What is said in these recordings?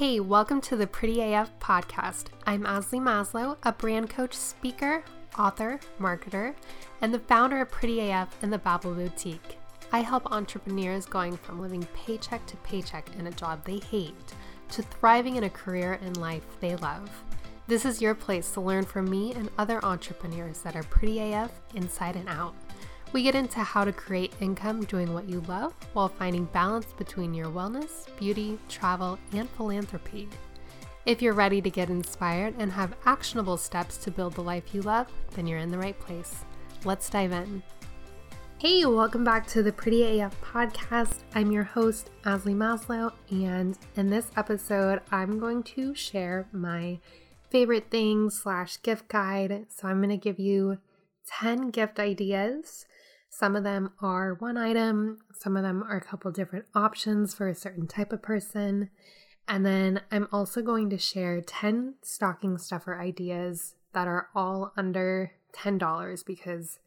Hey, welcome to the Pretty AF podcast. I'm Azalee Maslow, a brand coach, speaker, author, marketer, and the founder of Pretty AF and the Babble Boutique. I help entrepreneurs going from living paycheck to paycheck in a job they hate to thriving in a career and life they love. This is your place to learn from me and other entrepreneurs that are pretty AF inside and out. We get into how to create income doing what you love while finding balance between your wellness, beauty, travel, and philanthropy. If you're ready to get inspired and have actionable steps to build the life you love, then you're in the right place. Let's dive in. Hey, welcome back to the Pretty AF podcast. I'm your host, Azalee Maslow, and in this episode, I'm going to share my favorite things slash gift guide. So I'm going to give you 10 gift ideas some of them are one item, some of them are a couple different options for a certain type of person. And then I'm also going to share 10 stocking stuffer ideas that are all under $10 because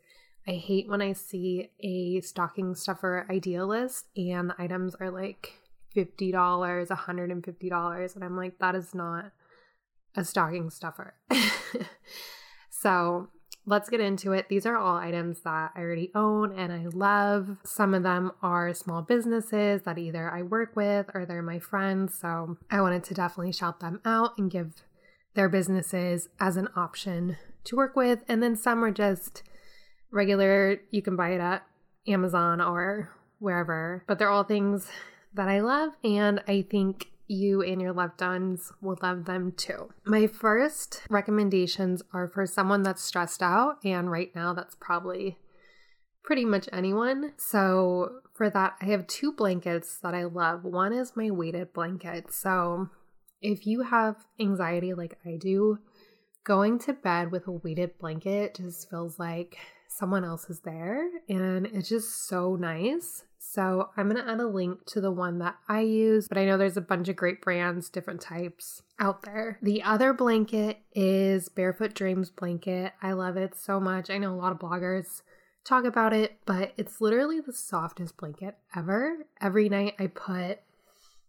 I hate when I see a stocking stuffer idea list and the items are like $50, $150. And I'm like, that is not a stocking stuffer. so let's get into it. These are all items that I already own and I love. Some of them are small businesses that either I work with or they're my friends. So I wanted to definitely shout them out and give their businesses as an option to work with. And then some are just regular, you can buy it at Amazon or wherever, but they're all things that I love. And I think you and your loved ones will love them too. My first recommendations are for someone that's stressed out, and right now that's probably pretty much anyone. So, for that, I have two blankets that I love. One is my weighted blanket. So, if you have anxiety like I do, going to bed with a weighted blanket just feels like someone else is there and it's just so nice. So I'm going to add a link to the one that I use, but I know there's a bunch of great brands, different types out there. The other blanket is Barefoot Dreams blanket. I love it so much. I know a lot of bloggers talk about it, but it's literally the softest blanket ever. Every night I put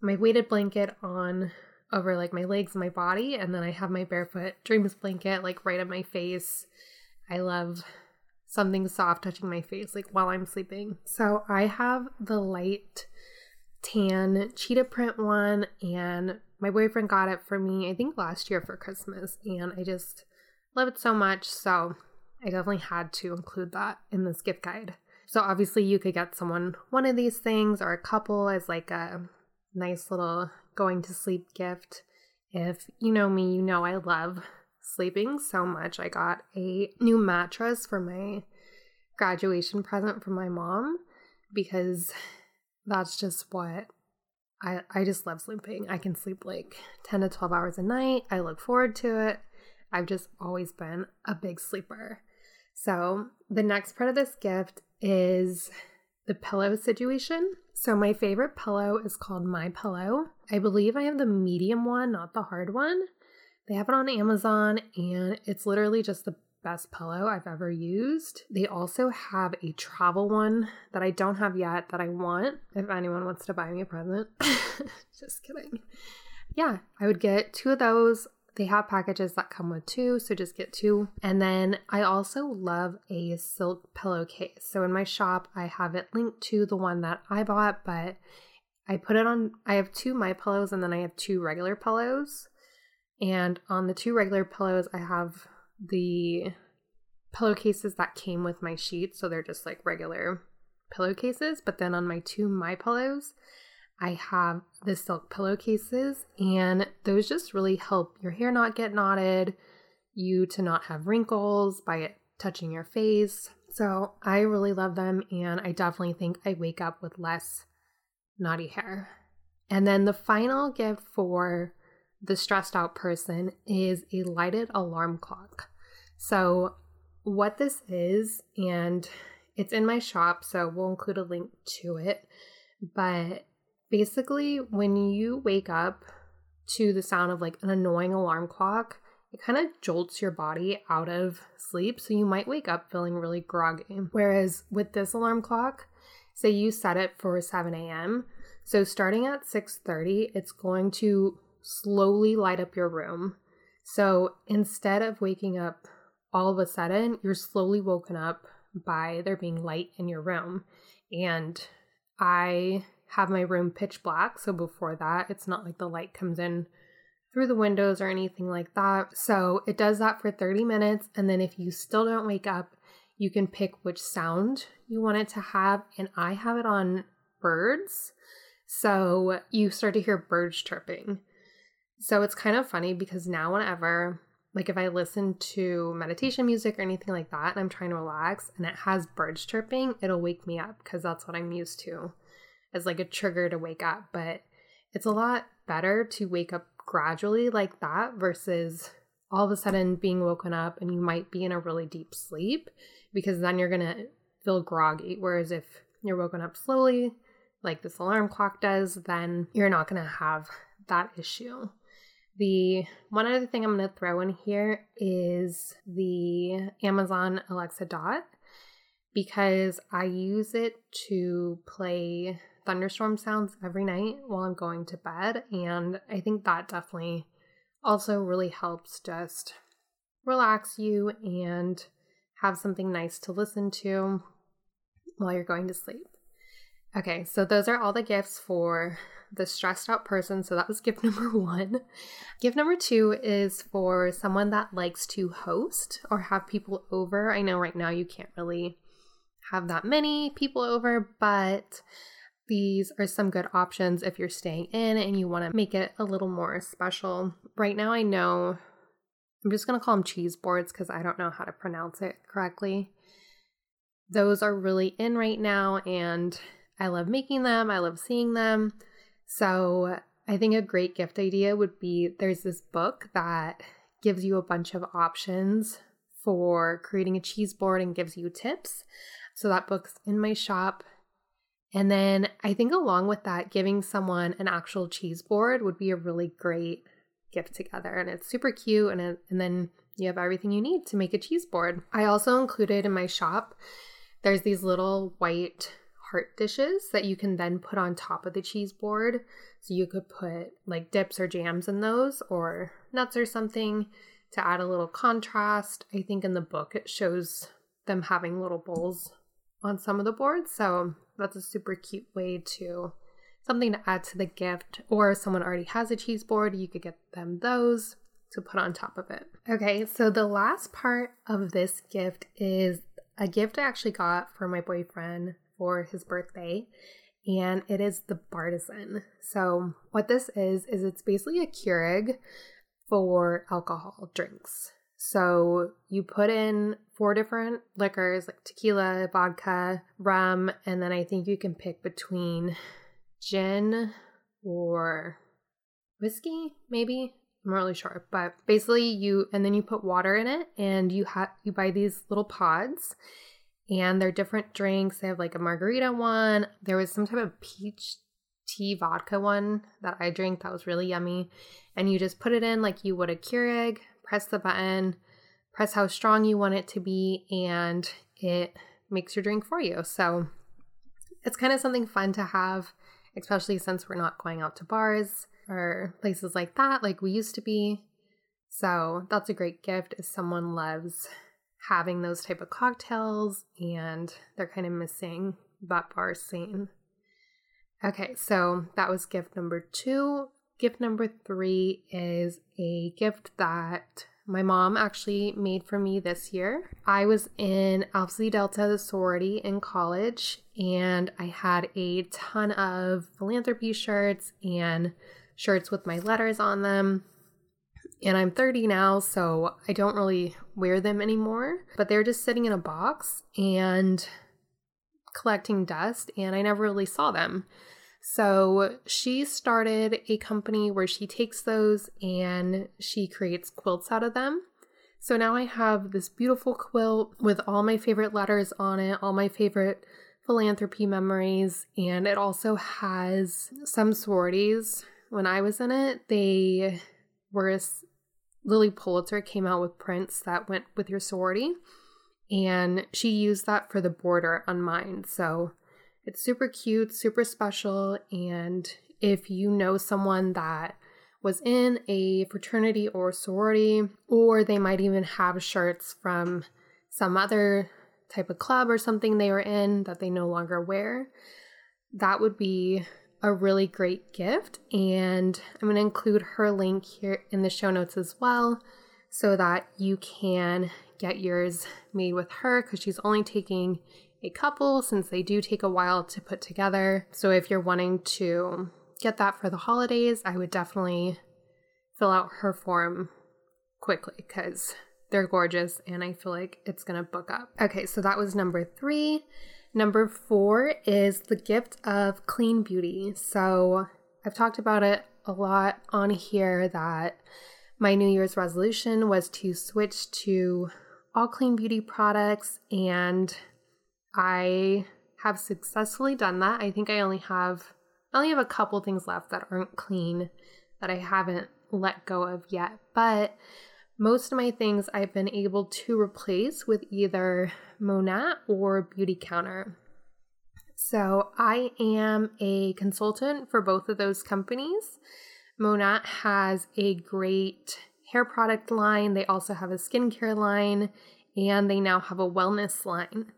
my weighted blanket on over like my legs and my body, and then I have my Barefoot Dreams blanket like right at my face. I love something soft touching my face like while I'm sleeping. So I have the light tan cheetah print one and my boyfriend got it for me I think last year for Christmas and I just love it so much so I definitely had to include that in this gift guide. So obviously you could get someone one of these things or a couple as like a nice little going to sleep gift. If you know me, you know I love sleeping so much. I got a new mattress for my graduation present from my mom because that's just what I I just love sleeping. I can sleep like 10 to 12 hours a night. I look forward to it. I've just always been a big sleeper. So, the next part of this gift is the pillow situation. So, my favorite pillow is called MyPillow. I believe I have the medium one, not the hard one. They have it on Amazon and it's literally just the best pillow I've ever used. They also have a travel one that I don't have yet that I want if anyone wants to buy me a present. just kidding. Yeah, I would get two of those. They have packages that come with two, so just get two. And then I also love a silk pillowcase. So in my shop, I have it linked to the one that I bought, but I put it on. I have two MyPillows and then I have two regular pillows. And on the two regular pillows, I have the pillowcases that came with my sheets. So they're just like regular pillowcases. But then on my two MyPillows, I have the silk pillowcases, and those just really help your hair not get knotted, you to not have wrinkles by it touching your face. So I really love them, and I definitely think I wake up with less knotty hair. And then the final gift for the stressed out person is a lighted alarm clock. So, what this is, and it's in my shop, so we'll include a link to it. But basically, when you wake up to the sound of like an annoying alarm clock, it kind of jolts your body out of sleep. So you might wake up feeling really groggy. Whereas with this alarm clock, say you set it for 7 a.m. So starting at 6:30, it's going to slowly light up your room. So instead of waking up all of a sudden, you're slowly woken up by there being light in your room. And I have my room pitch black. So before that, it's not like the light comes in through the windows or anything like that. So it does that for 30 minutes. And then if you still don't wake up, you can pick which sound you want it to have. And I have it on birds. So you start to hear birds chirping. So it's kind of funny because now, whenever, like, if I listen to meditation music or anything like that, and I'm trying to relax and it has birds chirping, it'll wake me up because that's what I'm used to as like a trigger to wake up. But it's a lot better to wake up gradually like that versus all of a sudden being woken up and you might be in a really deep sleep because then you're going to feel groggy. Whereas if you're woken up slowly, like this alarm clock does, then you're not going to have that issue. The one other thing I'm going to throw in here is the Amazon Alexa Dot because I use it to play thunderstorm sounds every night while I'm going to bed. And I think that definitely also really helps just relax you and have something nice to listen to while you're going to sleep. Okay, so those are all the gifts for the stressed out person. So that was gift number one. Gift number two is for someone that likes to host or have people over. I know right now you can't really have that many people over, but these are some good options if you're staying in and you want to make it a little more special. Right now, I know I'm just going to call them cheese boards because I don't know how to pronounce it correctly. Those are really in right now, and I love making them, I love seeing them. So, I think a great gift idea would be there's this book that gives you a bunch of options for creating a cheese board and gives you tips. So, that book's in my shop. And then I think along with that, giving someone an actual cheese board would be a really great gift together. And it's super cute. And, it, and then you have everything you need to make a cheese board. I also included in my shop, there's these little white heart dishes that you can then put on top of the cheese board. So you could put like dips or jams in those or nuts or something to add a little contrast. I think in the book it shows them having little bowls on some of the boards. So that's a super cute way to something to add to the gift. Or if someone already has a cheese board, you could get them those to put on top of it. Okay, so the last part of this gift is a gift I actually got for my boyfriend for his birthday, and it is the Bartesian. So, what this is, is it's basically a Keurig for alcohol drinks. So you put in four different liquors like tequila, vodka, rum, and then I think you can pick between gin or whiskey, maybe. I'm not really sure, but basically you and then you put water in it and you have you buy these little pods and they're different drinks. They have like a margarita one. There was some type of peach tea vodka one that I drank that was really yummy. And you just put it in like you would a Keurig, press the button, press how strong you want it to be, and it makes your drink for you. So it's kind of something fun to have, especially since we're not going out to bars or places like that like we used to be. So that's a great gift if someone loves having those type of cocktails and they're kind of missing that bar scene. Okay, so that was gift number two. Gift number three is a gift that my mom actually made for me this year. I was in Alpha Delta sorority in college, and I had a ton of philanthropy shirts and shirts with my letters on them. And I'm 30 now, so I don't really wear them anymore, but they're just sitting in a box and collecting dust, and I never really saw them. So she started a company where she takes those and she creates quilts out of them. So now I have this beautiful quilt with all my favorite letters on it, all my favorite philanthropy memories, and it also has some sororities. When I was in it, they were Lilly Pulitzer came out with prints that went with your sorority, and she used that for the border on mine. So it's super cute, super special. And if you know someone that was in a fraternity or sorority, or they might even have shirts from some other type of club or something they were in that they no longer wear. That would be a really great gift. And I'm going to include her link here in the show notes as well so that you can get yours made with her because she's only taking a couple since they do take a while to put together. So if you're wanting to get that for the holidays, I would definitely fill out her form quickly because they're gorgeous and I feel like it's going to book up. Okay, so that was number three. Number four is the gift of clean beauty. So I've talked about it a lot on here that my New Year's resolution was to switch to all clean beauty products, and I have successfully done that. I think I only have I only have a couple things left that aren't clean that I haven't let go of yet, but most of my things I've been able to replace with either Monat or Beautycounter. So I am a consultant for both of those companies. Monat has a great hair product line, they also have a skincare line, and they now have a wellness line.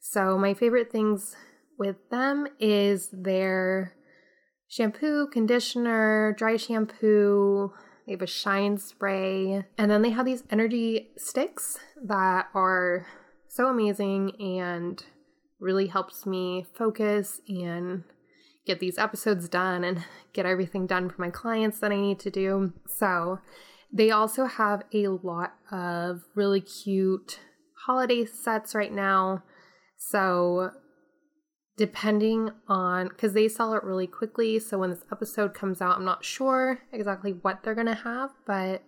So, my favorite things with them is their shampoo, conditioner, dry shampoo. They have a shine spray. And then they have these energy sticks that are so amazing and really helps me focus and get these episodes done and get everything done for my clients that I need to do. So, they also have a lot of really cute holiday sets right now. So, depending on because they sell it really quickly. So, when this episode comes out, I'm not sure exactly what they're going to have, but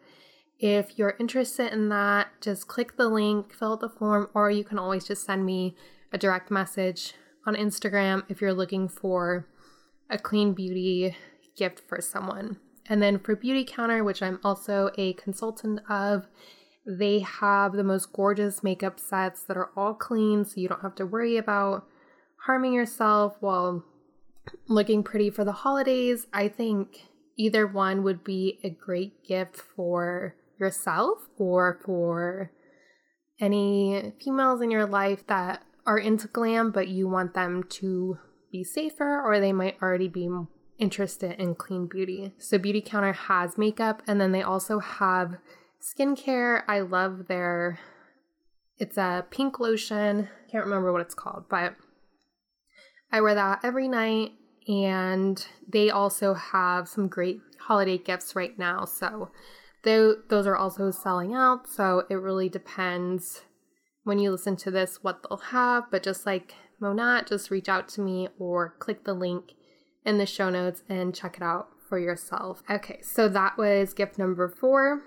if you're interested in that, just click the link, fill out the form, or you can always just send me a direct message on Instagram if you're looking for a clean beauty gift for someone. And then for Beautycounter, which I'm also a consultant of, they have the most gorgeous makeup sets that are all clean, so you don't have to worry about harming yourself while looking pretty for the holidays. I think either one would be a great gift for yourself or for any females in your life that are into glam, but you want them to be safer or they might already be interested in clean beauty. So, Beautycounter has makeup and then they also have skincare. I love their, it's a pink lotion. Can't remember what it's called, but I wear that every night. And they also have some great holiday gifts right now. So, those are also selling out. So, it really depends when you listen to this what they'll have. But just like Monat, just reach out to me or click the link in the show notes and check it out for yourself. Okay, so that was gift number four.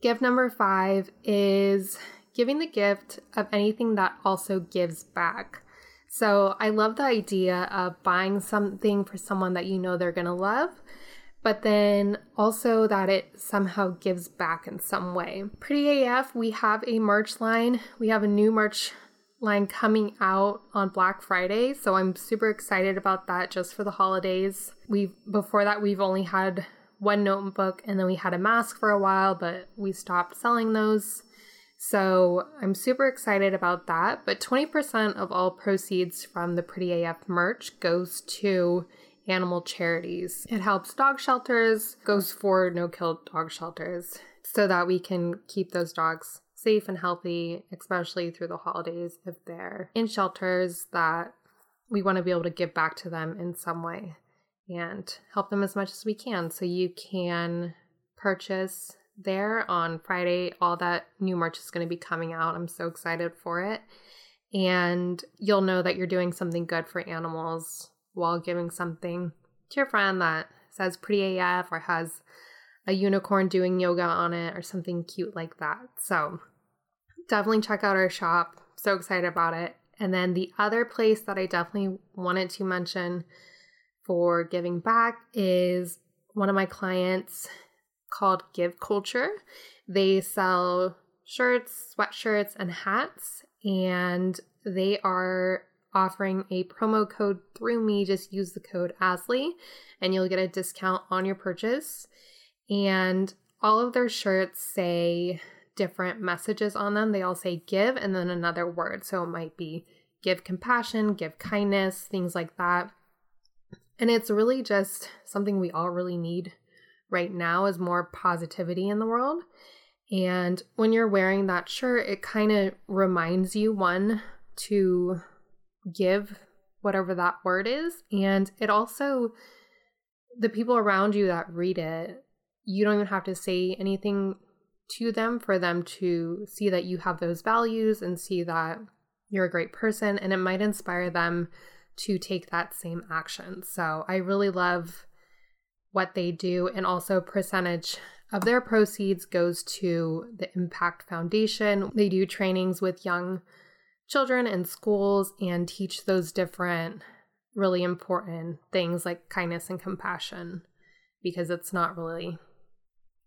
Gift number five is giving the gift of anything that also gives back. So I love the idea of buying something for someone that you know they're going to love, but then also that it somehow gives back in some way. Pretty AF, we have a merch line. We have a new merch line coming out on Black Friday, so I'm super excited about that just for the holidays. We before that we've only had one notebook and then we had a mask for a while, but we stopped selling those. So I'm super excited about that. But 20% of all proceeds from the Pretty AF merch goes to animal charities. It helps dog shelters, goes for no kill dog shelters, so that we can keep those dogs safe and healthy, especially through the holidays if they're in shelters that we want to be able to give back to them in some way and help them as much as we can. So you can purchase there on Friday. All that new merch is going to be coming out. I'm so excited for it. And you'll know that you're doing something good for animals while giving something to your friend that says pretty AF or has a unicorn doing yoga on it or something cute like that. So definitely check out our shop. So excited about it. And then the other place that I definitely wanted to mention for giving back is one of my clients called Give Culture. They sell shirts, sweatshirts, and hats, and they are offering a promo code through me. Just use the code Azalee and you'll get a discount on your purchase. And all of their shirts say different messages on them. They all say give and then another word. So it might be give compassion, give kindness, things like that. And it's really just something we all really need right now is more positivity in the world. And when you're wearing that shirt, it kind of reminds you one to give whatever that word is. And it also, the people around you that read it, you don't even have to say anything to them for them to see that you have those values and see that you're a great person. And it might inspire them to take that same action. So I really love what they do and also percentage of their proceeds goes to the Impact Foundation. They do trainings with young children in schools and teach those different really important things like kindness and compassion because it's not really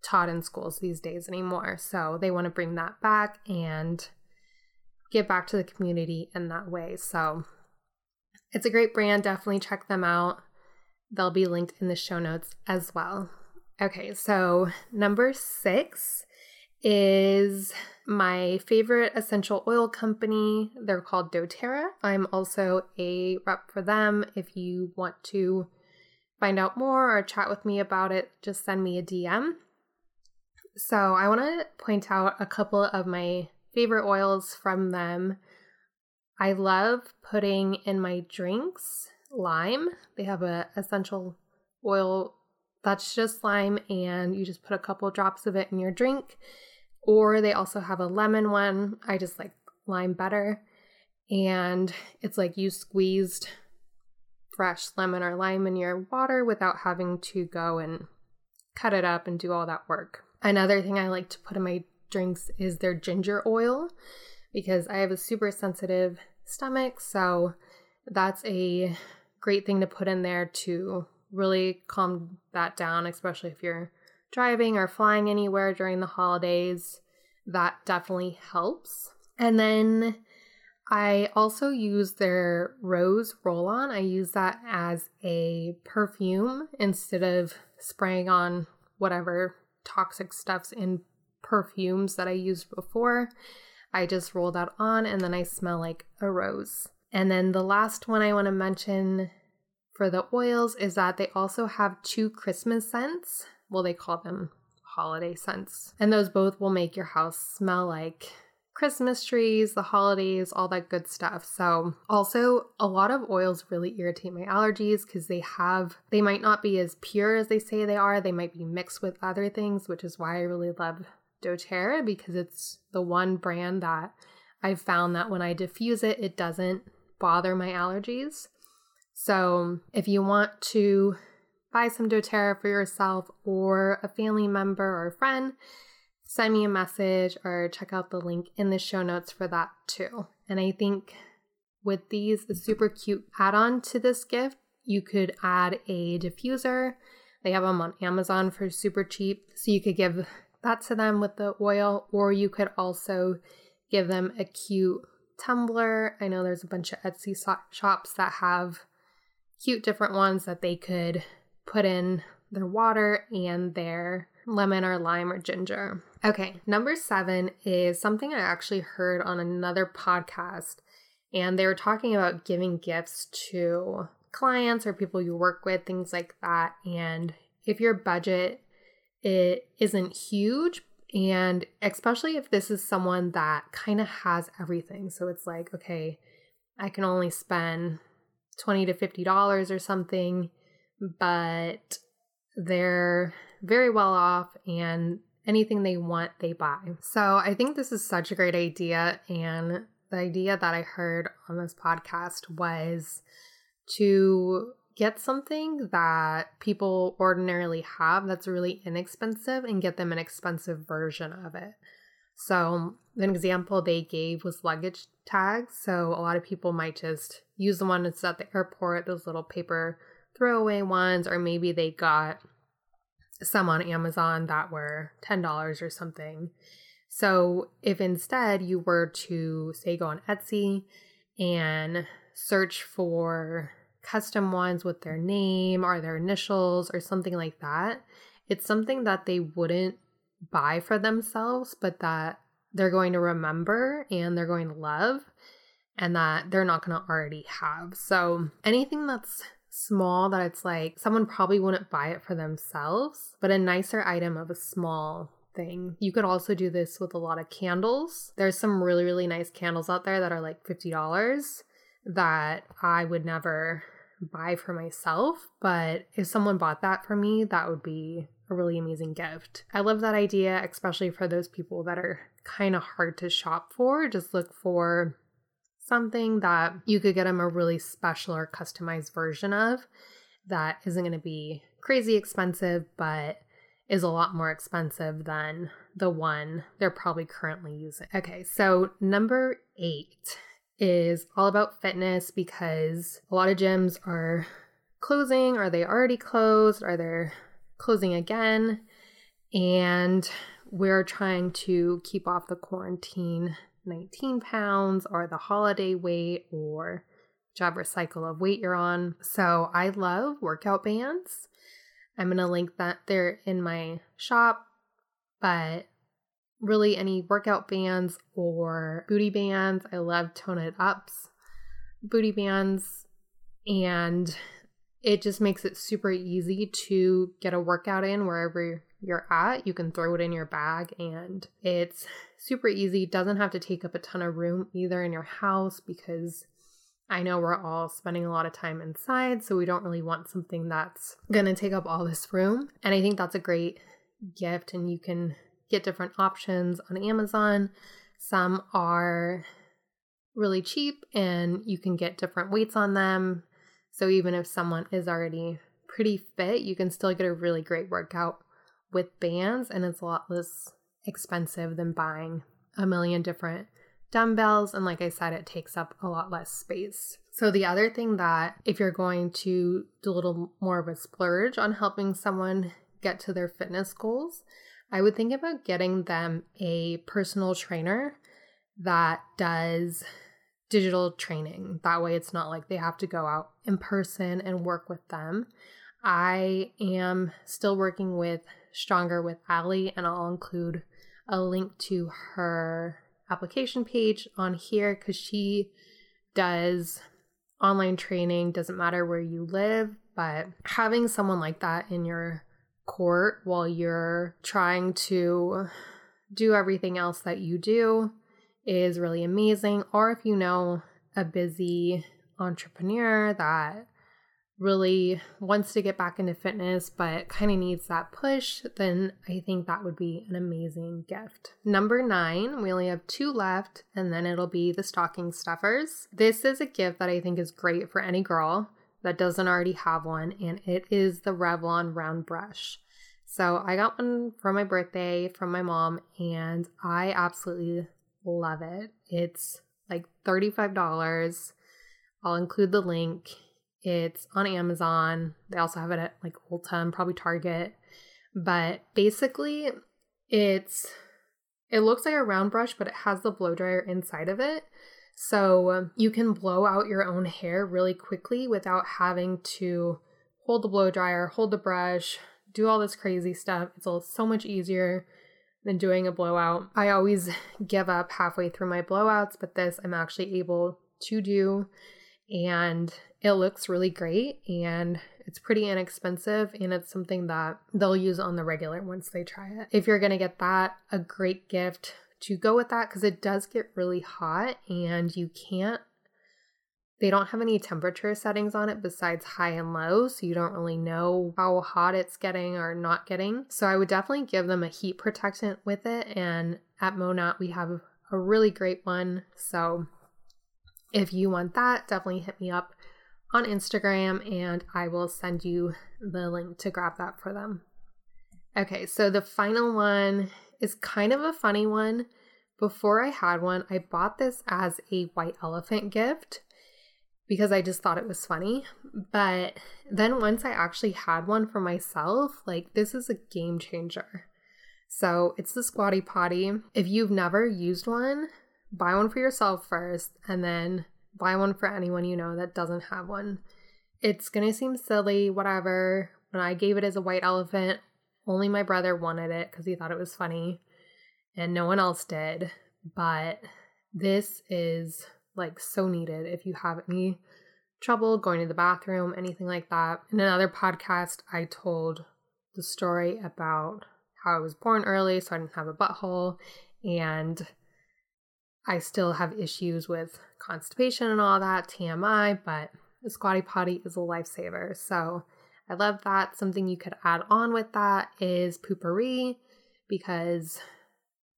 taught in schools these days anymore. So they want to bring that back and give back to the community in that way. So it's a great brand. Definitely check them out. They'll be linked in the show notes as well. Okay, so number six is my favorite essential oil company. They're called doTERRA. I'm also a rep for them. If you want to find out more or chat with me about it, just send me a DM. So, I want to point out a couple of my favorite oils from them. I love putting in my drinks lime. They have a essential oil that's just lime and you just put a couple drops of it in your drink. Or they also have a lemon one. I just like lime better. And it's like you squeezed fresh lemon or lime in your water without having to go and cut it up and do all that work. Another thing I like to put in my drinks is their ginger oil because I have a super sensitive stomach. So that's a great thing to put in there to really calm that down, especially if you're driving or flying anywhere during the holidays. That definitely helps. And then I also use their rose roll on. I use that as a perfume instead of spraying on whatever toxic stuffs in perfumes that I used before. I just roll that on and then I smell like a rose. And then the last one I want to mention for the oils is that they also have two Christmas scents. Well, they call them holiday scents. And those both will make your house smell like Christmas trees, the holidays, all that good stuff. So, also, a lot of oils really irritate my allergies because they have, they might not be as pure as they say they are. They might be mixed with other things, which is why I really love doTERRA because it's the one brand that I've found that when I diffuse it, it doesn't bother my allergies. So, if you want to buy some doTERRA for yourself or a family member or a friend, send me a message or check out the link in the show notes for that too. And I think with these, a super cute add on to this gift, you could add a diffuser. They have them on Amazon for super cheap. So you could give that to them with the oil, or you could also give them a cute tumbler. I know there's a bunch of Etsy shops that have cute different ones that they could put in their water and their lemon or lime or ginger. Okay, number seven is something I actually heard on another podcast, and they were talking about giving gifts to clients or people you work with, things like that. And if your budget it isn't huge, and especially if this is someone that kind of has everything, so it's like, okay, I can only spend 20 to 50 dollars or something but they're very well off and anything they want they buy. So i think this is such a great idea and the idea that i heard on this podcast was to get something that people ordinarily have that's really inexpensive and get them an expensive version of it so, an example they gave was luggage tags. So, a lot of people might just use the one that's at the airport, those little paper throwaway ones, or maybe they got some on Amazon that were $10 or something. So, if instead you were to say go on Etsy and search for custom ones with their name or their initials or something like that, it's something that they wouldn't buy for themselves, but that they're going to remember and they're going to love and that they're not going to already have. So anything that's small that it's like someone probably wouldn't buy it for themselves, but a nicer item of a small thing. You could also do this with a lot of candles. There's some really, really nice candles out there that are like $50 that I would never buy for myself. But if someone bought that for me, that would be a really amazing gift. I love that idea, especially for those people that are kind of hard to shop for. Just look for something that you could get them a really special or customized version of that isn't going to be crazy expensive, but is a lot more expensive than the one they're probably currently using. Okay, so number eight is all about fitness because a lot of gyms are closing, Are they already closed, Are they're closing again. And we're trying to keep off the quarantine 19 pounds or the holiday weight or whichever cycle of weight you're on. So I love workout bands. I'm going to link that there in my shop, but really any workout bands or booty bands. I love Tone It Up's booty bands and it just makes it super easy to get a workout in wherever you're at. You can throw it in your bag and it's super easy. Doesn't have to take up a ton of room either in your house because I know we're all spending a lot of time inside, so we don't really want something that's to take up all this room. And I think that's a great gift, and you can get different options on Amazon. Some are really cheap, and you can get different weights on them. So even if someone is already pretty fit, you can still get a really great workout with bands, and it's a lot less expensive than buying a million different dumbbells. And like I said, it takes up a lot less space. So, the other thing that if you're going to do a little more of a splurge on helping someone get to their fitness goals, I would think about getting them a personal trainer that does digital training. That way, it's not like they have to go out in person and work with them. I am still working with Stronger with Ali, and I'll include a link to her application page on here because she does online training, doesn't matter where you live, but having someone like that in your court while you're trying to do everything else that you do is really amazing. Or if you know a busy entrepreneur that really wants to get back into fitness but kind of needs that push, then I think that would be an amazing gift. Number nine, we only have two left, and then it'll be the stocking stuffers. This is a gift that I think is great for any girl that doesn't already have one, and it is the Revlon round brush. So I got one for my birthday from my mom, and I absolutely love it. It's like $35. I'll include the link it's on Amazon. They also have it at like Ulta and probably Target. But basically, it's it looks like a round brush, but it has the blow dryer inside of it. So um, you can blow out your own hair really quickly without having to hold the blow dryer, hold the brush, do all this crazy stuff. It's all so much easier than doing a blowout. I always give up halfway through my blowouts, but this I'm actually able to do. And it looks really great and it's pretty inexpensive and it's something that they'll use on the regular once they try it. If you're going to get that, a great gift to go with that because it does get really hot and you can't they don't have any temperature settings on it besides high and low, so you don't really know how hot it's getting or not getting. So I would definitely give them a heat protectant with it. And at Monat, we have a really great one. So if you want that, definitely hit me up on Instagram and I will send you the link to grab that for them. Okay, so the final one is kind of a funny one. Before I had one, I bought this as a white elephant gift because I just thought it was funny. But then once I actually had one for myself, like this is a game changer. So it's the Squatty Potty. If you've never used one, buy one for yourself first and then buy one for anyone you know that doesn't have one. It's gonna seem silly, whatever. When I gave it as a white elephant, only my brother wanted it because he thought it was funny, and no one else did. But this is like so needed if you have any trouble going to the bathroom, anything like that. In another podcast, I told the story about how I was born early, so I didn't have a butthole, and I still have issues with constipation and all that, TMI, but the Squatty Potty is a lifesaver. So I love that. Something you could add on with that is Poo-Pourri because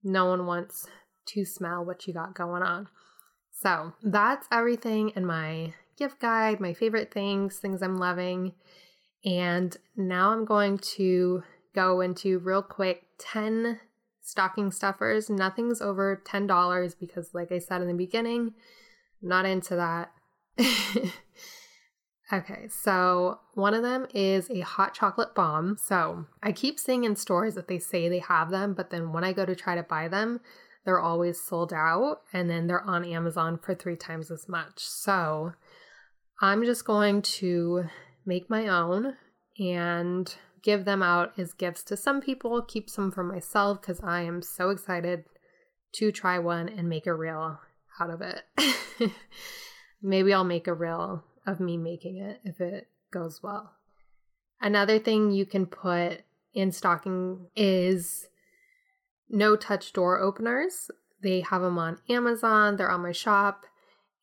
no one wants to smell what you got going on. So that's everything in my gift guide, my favorite things, things I'm loving. And now I'm going to go into real quick 10 stocking stuffers. Nothing's over $10 because, like I said in the beginning, not into that. okay, so one of them is a hot chocolate bomb. So I keep seeing in stores that they say they have them, but then when I go to try to buy them, they're always sold out and then they're on Amazon for three times as much. So I'm just going to make my own and give them out as gifts to some people, keep some for myself because I am so excited to try one and make a reel out of it. Maybe I'll make a reel of me making it if it goes well. Another thing you can put in stocking is no touch door openers. They have them on Amazon, they're on my shop,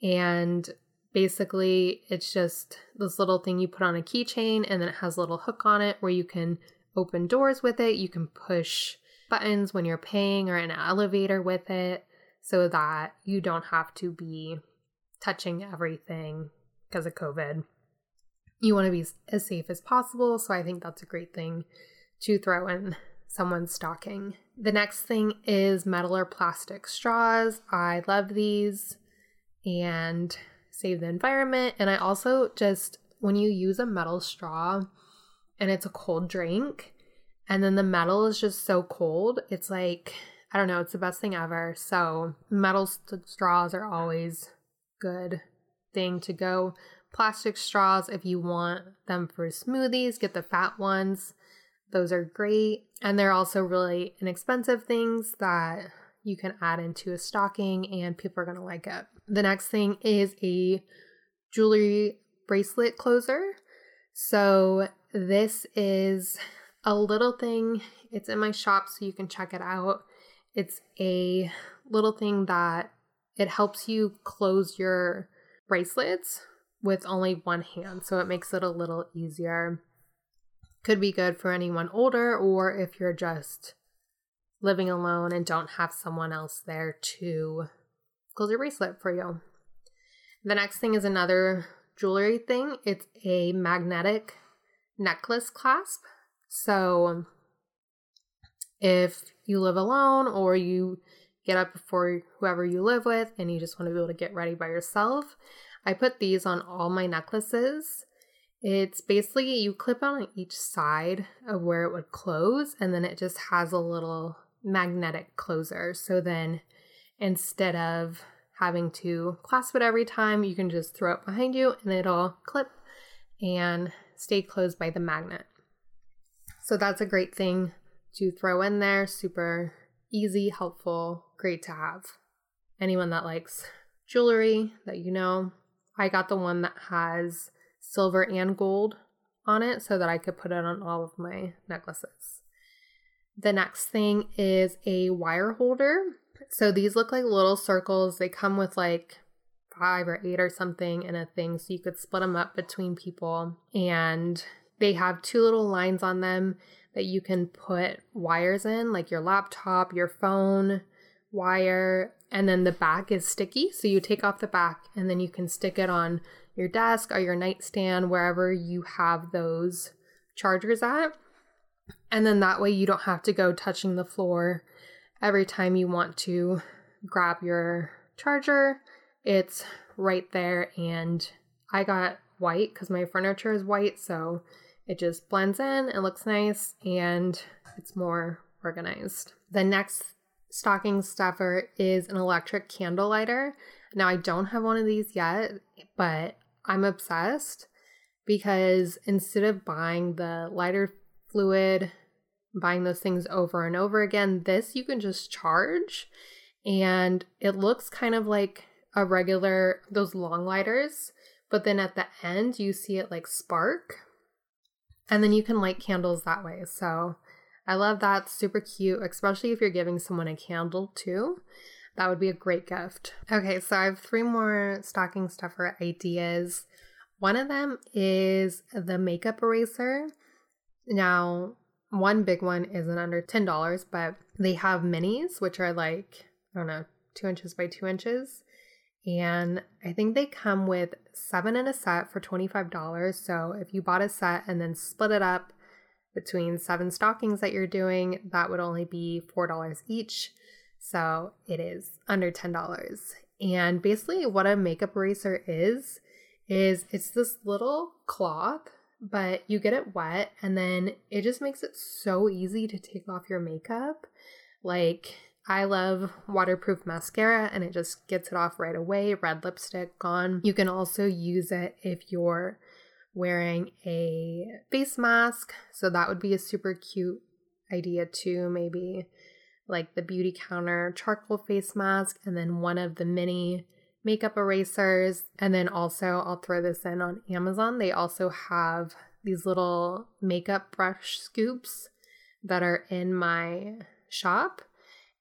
and basically it's just this little thing you put on a keychain and then it has a little hook on it where you can open doors with it. You can push buttons when you're paying or in an elevator with it so that you don't have to be touching everything because of COVID. You want to be as safe as possible, so I think that's a great thing to throw in someone's stocking. The next thing is metal or plastic straws. I love these and save the environment. And I also just, when you use a metal straw and it's a cold drink, and then the metal is just so cold, it's like, I don't know, it's the best thing ever. So, metal st- straws are always good thing to go. Plastic straws, if you want them for smoothies, get the fat ones. Those are great. And they're also really inexpensive things that you can add into a stocking and people are going to like it. The next thing is a jewelry bracelet closer. So this is a little thing. It's in my shop so you can check it out. It's a little thing that it helps you close your bracelets with only one hand. So it makes it a little easier. Could be good for anyone older or if you're just living alone and don't have someone else there to close your bracelet for you. The next thing is another jewelry thing. It's a magnetic necklace clasp. So if you live alone or you get up before whoever you live with and you just want to be able to get ready by yourself, I put these on all my necklaces. It's basically you clip on each side of where it would close, and then it just has a little magnetic closer. So then instead of having to clasp it every time, you can just throw it behind you and it'll clip and stay closed by the magnet. So that's a great thing to throw in there. Super easy, helpful, great to have. Anyone that likes jewelry that you know, I got the one that has silver and gold on it so that I could put it on all of my necklaces. The next thing is a wire holder. So these look like little circles. They come with like five or eight or something in a thing so you could split them up between people. And they have two little lines on them that you can put wires in, like your laptop, your phone wire, and then the back is sticky. So you take off the back and then you can stick it on your desk or your nightstand, wherever you have those chargers at. And then that way you don't have to go touching the floor every time you want to grab your charger. It's right there. And I got white because my furniture is white. So it just blends in, it looks nice, and it's more organized. The next stocking stuffer is an electric candle lighter. Now, I don't have one of these yet, but I'm obsessed because instead of buying the lighter fluid, buying those things over and over again, this you can just charge and it looks kind of like a regular, those long lighters, but then at the end you see it like spark and then you can light candles that way. So I love that. Super cute, especially if you're giving someone a candle too. That would be a great gift. Okay, so I have three more stocking stuffer ideas. One of them is the makeup eraser. Now, one big one isn't under $10, but they have minis, which are like, I don't know, two inches by two inches. And I think they come with seven in a set for $25. So if you bought a set and then split it up between seven stockings that you're doing, that would only be $4 each. So it is under $10. And basically, what a makeup eraser is, is it's this little cloth, but you get it wet and then it just makes it so easy to take off your makeup. Like, I love waterproof mascara and it just gets it off right away. Red lipstick gone. You can also use it if you're wearing a face mask. So that would be a super cute idea too. Maybe like the Beautycounter charcoal face mask and then one of the mini makeup erasers. And then also, I'll throw this in on Amazon. They also have these little makeup brush scoops that are in my shop.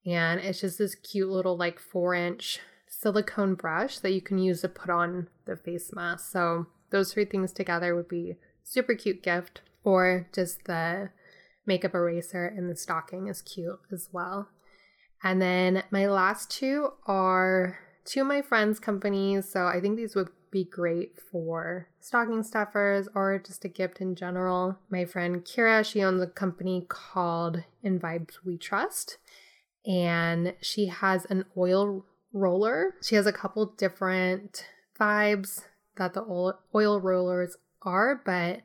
And it's just this cute little, like, four inch silicone brush that you can use to put on the face mask. So, those three things together would be super cute gift, or just the makeup eraser in the stocking is cute as well. And then my last two are two of my friends' companies. So I think these would be great for stocking stuffers or just a gift in general. My friend Kira, she owns a company called In Vibes We Trust, and she has an oil roller. She has a couple different vibes that the oil rollers are, but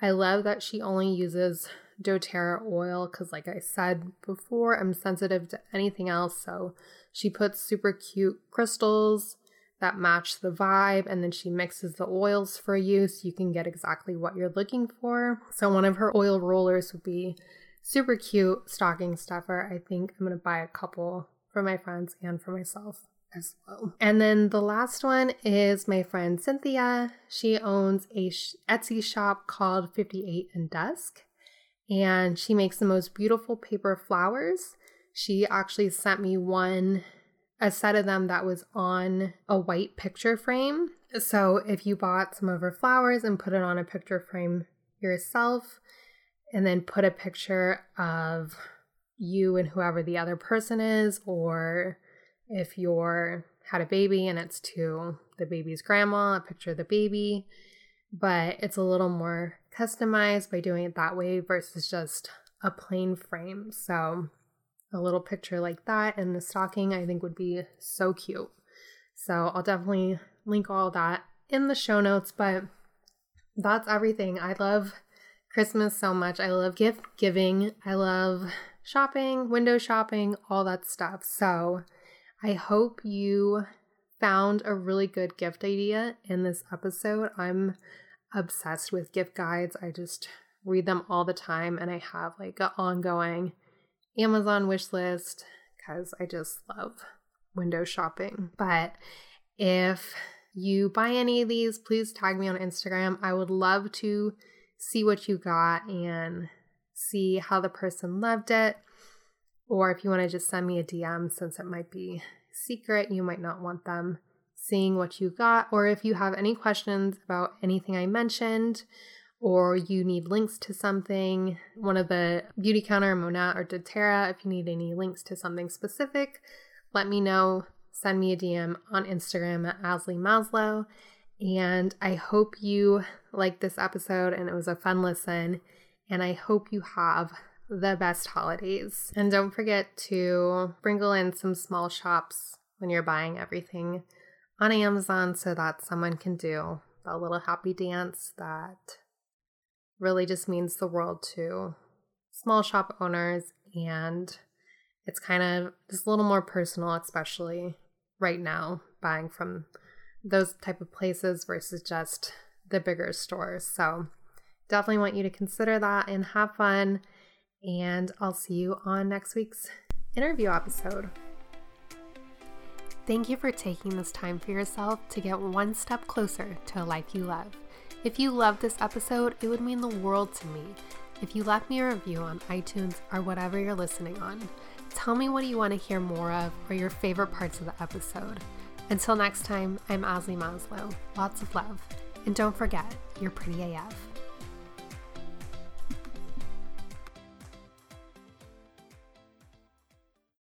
I love that she only uses doTERRA oil because, like I said before, I'm sensitive to anything else. So she puts super cute crystals that match the vibe, and then she mixes the oils for you so you can get exactly what you're looking for. So, one of her oil rollers would be super cute stocking stuffer. I think I'm to buy a couple for my friends and for myself as well. And then the last one is my friend Cynthia. She owns a Etsy shop called 58 and Dusk and she makes the most beautiful paper flowers. She actually sent me one, a set of them that was on a white picture frame. So if you bought some of her flowers and put it on a picture frame yourself, and then put a picture of you and whoever the other person is, or if you're had a baby and it's to the baby's grandma, a picture of the baby, but it's a little more customized by doing it that way versus just a plain frame. So, a little picture like that in the stocking I think would be so cute. So, I'll definitely link all that in the show notes, but that's everything. I love Christmas so much. I love gift giving. I love shopping, window shopping, all that stuff. So, I hope you found a really good gift idea in this episode. I'm obsessed with gift guides. I just read them all the time and I have like an ongoing Amazon wish list because I just love window shopping. But if you buy any of these, please tag me on Instagram. I would love to see what you got and see how the person loved it. Or if you want to just send me a DM, since it might be secret, you might not want them seeing what you got, or if you have any questions about anything I mentioned, or you need links to something, one of the Beautycounter, Monat, or doTERRA, if you need any links to something specific, let me know. Send me a DM on Instagram at Azalee Maslow. And I hope you liked this episode and it was a fun listen. And I hope you have the best holidays. And don't forget to sprinkle in some small shops when you're buying everything on Amazon so that someone can do a little happy dance that really just means the world to small shop owners and it's kind of just a little more personal especially right now buying from those type of places versus just the bigger stores. So definitely want you to consider that and have fun. And I'll see you on next week's interview episode. Thank you for taking this time for yourself to get one step closer to a life you love. If you love this episode, it would mean the world to me if you left me a review on iTunes or whatever you're listening on. Tell me what you want to hear more of or your favorite parts of the episode. Until next time, I'm Azalee Maslow. Lots of love. And don't forget, you're pretty AF.